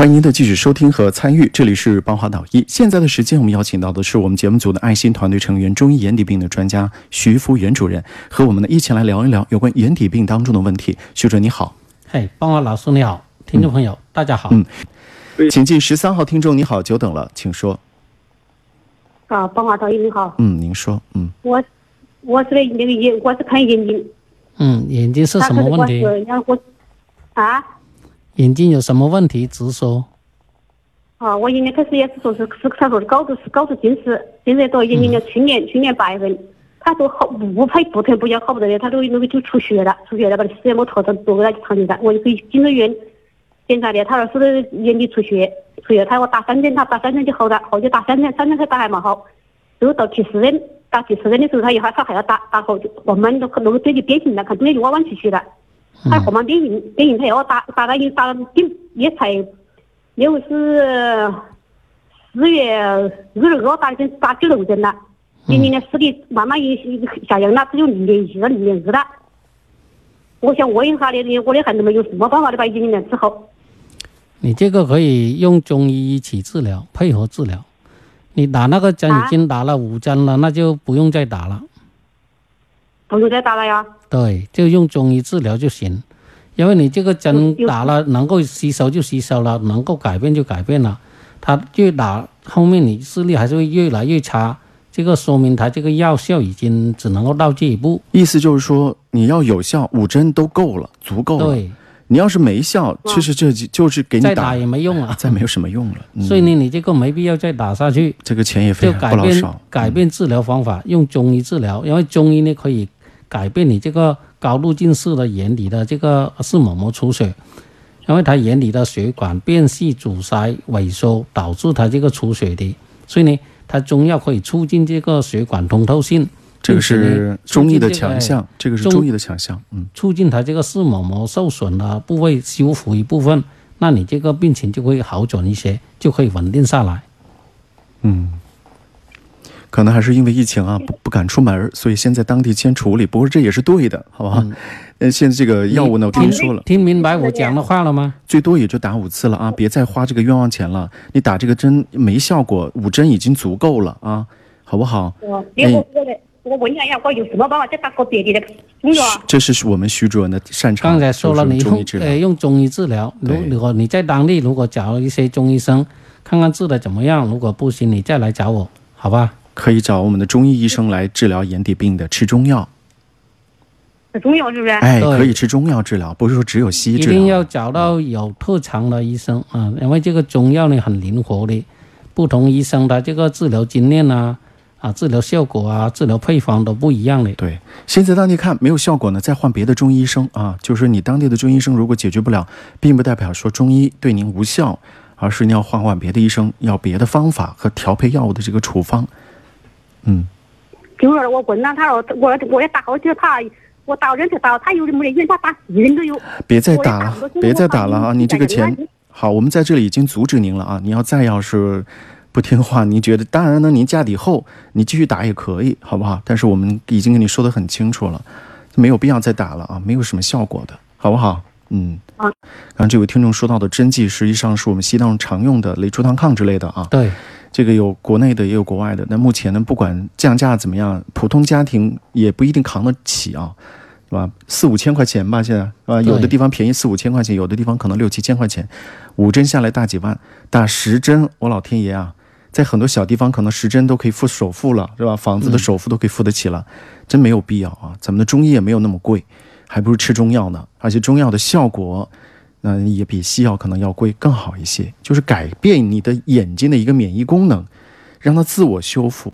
欢迎您的继续收听和参与，这里是邦华导医。现在的时间，我们邀请到的是我们节目组的爱心团队成员、中医眼底病的专家徐福元主任，和我们呢一起来聊一聊有关眼底病当中的问题。徐主任你好，嘿，邦华老师你好，听众朋友、大家好。嗯请进十三号听众，你好，久等了，请说。啊，帮华导医你好，嗯，您说，嗯，我我是那个眼，我是看眼睛，嗯，眼睛是什么问题？啊眼睛有什么问题？直说。啊，我眼睛开始也是说是是他说的高度是高度近视，现在到眼睛了，去年去年八月份，他说好不拍不疼不痒好不得了，他都那个就出血了，出血了把视网膜头上做个肠镜噻，我就去进了院检查的，他说是眼底出血，出血他给我打三针，他打三针就好了，后就打三针，三针他打还蛮好，最后到第四针打第四针的时候，他一会儿他还要打打好就慢慢都那个嘴就变形了，看东西就弯弯曲曲了。他后面变形变形，他要打打了一打了顶也才，因为是四月二十二打针打第六针了，今年的视力慢慢也下降了，只有零点一到零点二了。我想问一下你，我的孩子们有什么办法的把眼睛能治好？你这个可以用中医一起治疗，配合治疗。你打那个针啊已经打了五针了，那就不用再打了。不用再打了呀？对，就用中医治疗就行。因为你这个针打了，能够吸收就吸收了，能够改变就改变了。它越打后面你视力还是会越来越差，这个说明它这个药效已经只能够到这一步。意思就是说你要有效，五针都够了，足够了。对，你要是没效，其实这就就是给你再打也没用了。再没有什么用了。嗯、所以呢，你这个没必要再打下去，这个钱也费就改变不老少。改变治疗方法，用中医治疗，因为中医呢可以改变你这个高度近视的眼底的这个视网膜出血，因为它眼底的血管变细、阻塞、萎缩，导致它这个出血的，所以呢，它中药可以促进这个血管通透性，这个是中医的强，项，这个是中中医的强项。嗯，促进它这个视网膜受损的部位修复一部分，那你这个病情就会好转一些，就可以稳定下来。可能还是因为疫情啊，不不敢出门，所以先在当地先处理。不过这也是对的，好吧？嗯，现在这个药物呢，我听说了，听明白我讲的话了吗？最多也就打五次了啊，别再花这个冤枉钱了。你打这个针没效果，五针已经足够了啊，好不好？我我我的我问一下呀，我有什么办法再打个别的的中药啊？这是我们徐主任的擅长。刚才说了，就是你用中医治疗呃用中医治疗。如对如果你在当地如果找一些中医生，看看治的怎么样，如果不行，你再来找我，好吧？可以找我们的中医医生来治疗眼底病的，吃中药。中药是不是？哎，可以吃中药治疗，不是说只有西医一治疗。定要找到有特长的医生啊，因为这个中药呢很灵活的，不同医生的这个治疗经验啊、啊治疗效果啊、治疗配方都不一样的。对，先在当地看没有效果呢，再换别的中医医生啊。就是你当地的中医医生如果解决不了，并不代表说中医对您无效，而是你要换换别的医生，要别的方法和调配药物的这个处方。嗯，听说我问了他了，我我也打好久他，我打人就打，他有的没得医院，他打死人都有。别再打了别再打了啊！你这个钱好，我们在这里已经阻止您了啊！你要再要是不听话，您觉得当然呢，您家底厚，你继续打也可以，好不好？但是我们已经跟你说的很清楚了，没有必要再打了啊，没有什么效果的，好不好？嗯。啊。刚刚这位听众说到的针剂，实际上是我们西藏常用的类珠汤抗之类的啊。对，这个有国内的，也有国外的。那目前呢，不管降价怎么样，普通家庭也不一定扛得起啊，是吧？四五千块钱吧，现在啊？有的地方便宜四五千块钱，有的地方可能六七千块钱，五针下来大几万，打十针，我老天爷啊！在很多小地方，可能十针都可以付首付了，是吧？房子的首付都可以付得起了，真没有必要啊！咱们的中医也没有那么贵，还不如吃中药呢。而且中药的效果，那、也比西药可能要贵更好一些，就是改变你的眼睛的一个免疫功能，让它自我修复。